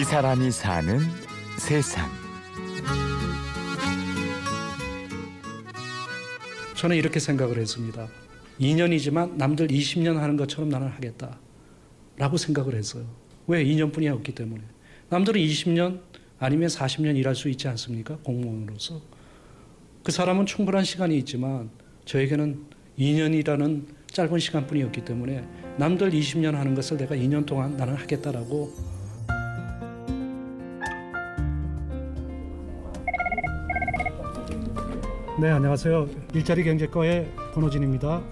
이 사람이 사는 세상. 저는 이렇게 생각을 했습니다. 2년이지만 남들 20년 하는 것처럼 나는 하겠다. 라고 생각을 했어요. 왜? 2년뿐이 없기 때문에. 남들은 20년 아니면 40년 일할 수 있지 않습니까? 공무원으로서. 그 사람은 충분한 시간이 있지만 저에게는 2년이라는 짧은 시간뿐이었기 때문에 남들 20년 하는 것을 내가 2년 동안 나는 하겠다라고 네, 안녕하세요. 일자리 경제과의 권호진입니다.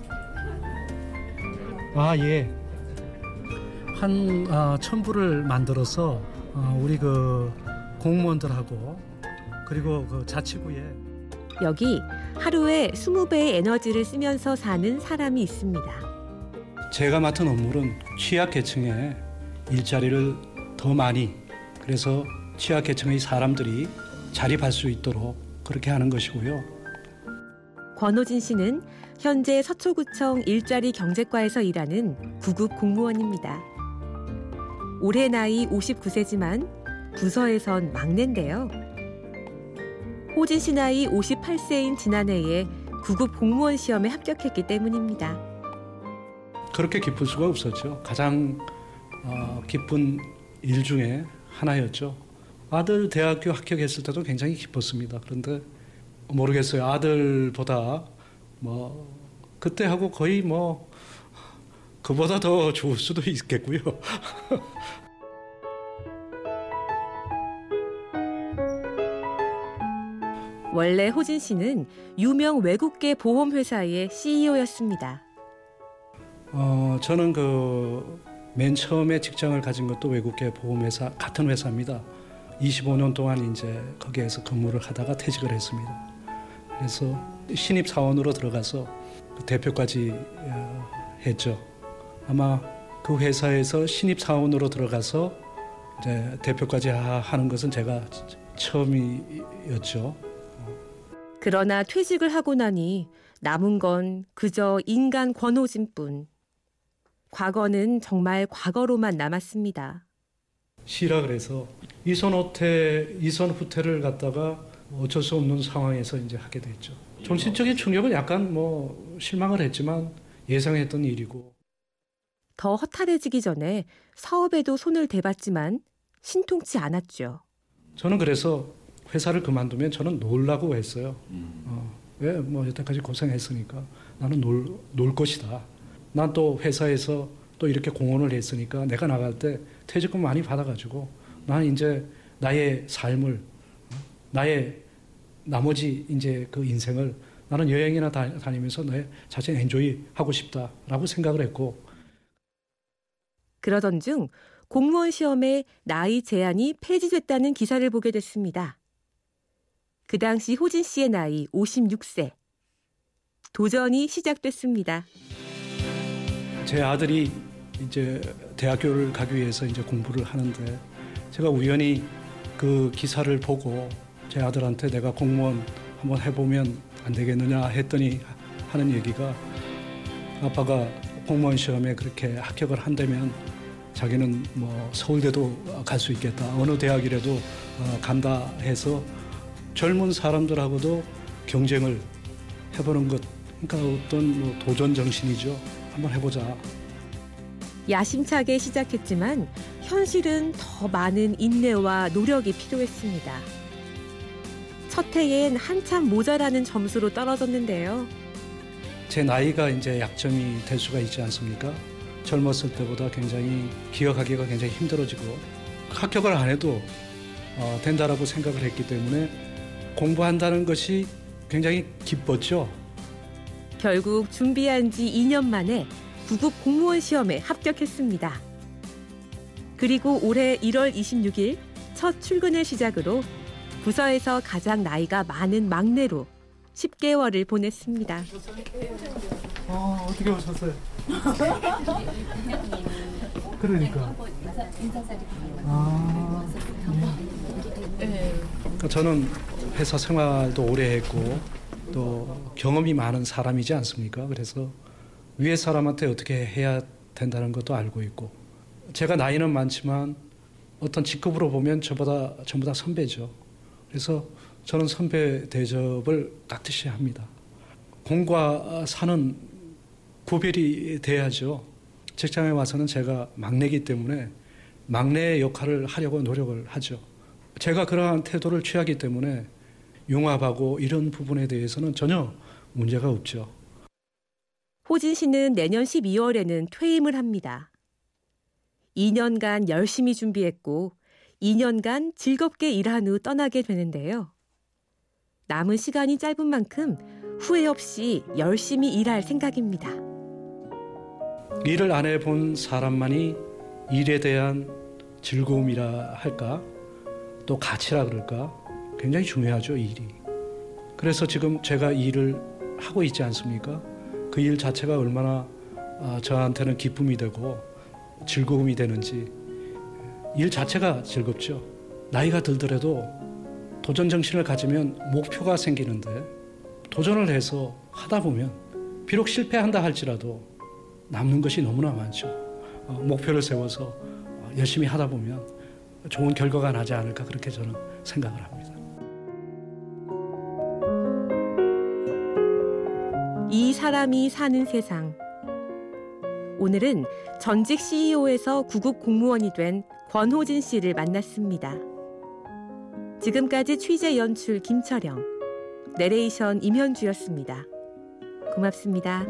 아, 예. 한 아, 첨부를 만들어서 아, 우리 그 공무원들하고 그리고 그 자치구에 여기 하루에 20배의 에너지를 쓰면서 사는 사람이 있습니다. 제가 맡은 업무는 취약계층의 일자리를 더 많이 그래서 취약계층의 사람들이 자립할 수 있도록 그렇게 하는 것이고요. 권호진 씨는 현재 서초구청 일자리 경제과에서 일하는 구급 공무원입니다. 올해 나이 59세지만 부서에선 막내인데요. 호진 씨 나이 58세인 지난해에 구급 공무원 시험에 합격했기 때문입니다. 그렇게 기쁠 수가 없었죠. 가장 어, 기쁜 일 중에 하나였죠. 아들 대학교 합격했을 때도 굉장히 기뻤습니다. 그런데 모르겠어요. 아들보다 뭐 그때하고 거의 뭐 그보다 더 좋을 수도 있겠고요. 원래 호진 씨는 유명 외국계 보험 회사의 CEO였습니다. 어, 저는 그 맨 처음에 직장을 가진 것도 외국계 보험 회사 같은 회사입니다. 25년 동안 이제 거기에서 근무를 하다가 퇴직을 했습니다. 그래서 신입 사원으로 들어가서 그 대표까지 어, 했죠. 아마 그 회사에서 신입 사원으로 들어가서 이제 대표까지 하는 것은 제가 처음이었죠. 그러나 퇴직을 하고 나니 남은 건 그저 인간 권호진뿐. 과거는 정말 과거로만 남았습니다. 시라 그래서 이선 후퇴 이선 후퇴를 갖다가 어쩔 수 없는 상황에서 이제 하게 됐죠. 정신적인 충격은 약간 뭐 실망을 했지만 예상했던 일이고. 더 허탈해지기 전에 사업에도 손을 대봤지만 신통치 않았죠. 저는 그래서 회사를 그만두면 저는 놀라고 했어요. 어, 왜뭐 여태까지 고생했으니까 나는 놀, 놀 것이다. 난 또 회사에서 또 이렇게 공헌을 했으니까 내가 나갈 때 퇴직금 많이 받아가지고 나는 이제 나의 삶을 나의 나머지 이제 그 인생을 나는 여행이나 다 니면서 내 자신 엔조이 하고 싶다라고 생각을 했고 그러던 중 공무원 시험에 나이 제한이 폐지됐다는 기사를 보게 됐습니다. 그 당시 호진 씨의 나이 56세. 도전이 시작됐습니다. 제 아들이 이제 대학교를 가기 위해서 이제 공부를 하는데 제가 우연히 그 기사를 보고 제 아들한테 내가 공무원 한번 해보면 안 되겠느냐 했더니 하는 얘기가 아빠가 공무원 시험에 그렇게 합격을 한다면 자기는 뭐 서울대도 갈 수 있겠다. 어느 대학이라도 어, 간다 해서 젊은 사람들하고도 경쟁을 해보는 것. 그러니까 어떤 뭐 도전 정신이죠. 한번 해보자. 야심차게 시작했지만 현실은 더 많은 인내와 노력이 필요했습니다. 첫 해엔 한참 모자라는 점수로 떨어졌는데요. 제 나이가 이제 약점이 될 수가 있지 않습니까? 젊었을 때보다 굉장히 기억하기가 굉장히 힘들어지고 합격을 안 해도 어, 된다라고 생각을 했기 때문에 공부한다는 것이 굉장히 기뻤죠. 결국 준비한 지 2년 만에 구급 공무원 시험에 합격했습니다. 그리고 올해 1월 26일 첫 출근을 시작으로 부서에서 가장 나이가 많은 막내로 10개월을 보냈습니다. 아, 어떻게 오셨어요? 그러니까. 아, 네. 그러니까 저는 회사 생활도 오래 했고 또 경험이 많은 사람이지 않습니까? 그래서 위에 사람한테 어떻게 해야 된다는 것도 알고 있고 제가 나이는 많지만 어떤 직급으로 보면 저보다 전부 다 선배죠. 그래서 저는 선배 대접을 깍듯이 합니다. 공과 사는 구별이 돼야죠. 직장에 와서는 제가 막내기 때문에 막내의 역할을 하려고 노력을 하죠. 제가 그러한 태도를 취하기 때문에 융합하고 이런 부분에 대해서는 전혀 문제가 없죠. 호진 씨는 내년 12월에는 퇴임을 합니다. 2년간 열심히 준비했고 2년간 즐겁게 일한 후 떠나게 되는데요. 남은 시간이 짧은 만큼 후회 없이 열심히 일할 생각입니다. 일을 안 해본 사람만이 일에 대한 즐거움이라 할까? 또 가치라 그럴까? 굉장히 중요하죠, 일이. 그래서 지금 제가 일을 하고 있지 않습니까? 그 일 자체가 얼마나 아, 저한테는 기쁨이 되고 즐거움이 되는지 일 자체가 즐겁죠. 나이가 들더라도 도전 정신을 가지면 목표가 생기는데 도전을 해서 하다 보면 비록 실패한다 할지라도 남는 것이 너무나 많죠. 어, 목표를 세워서 열심히 하다 보면 좋은 결과가 나지 않을까 그렇게 저는 생각을 합니다. 이 사람이 사는 세상. 오늘은 전직 CEO에서 구급 공무원이 된 권호진 씨를 만났습니다. 지금까지 취재 연출 김철영, 내레이션 임현주였습니다. 고맙습니다.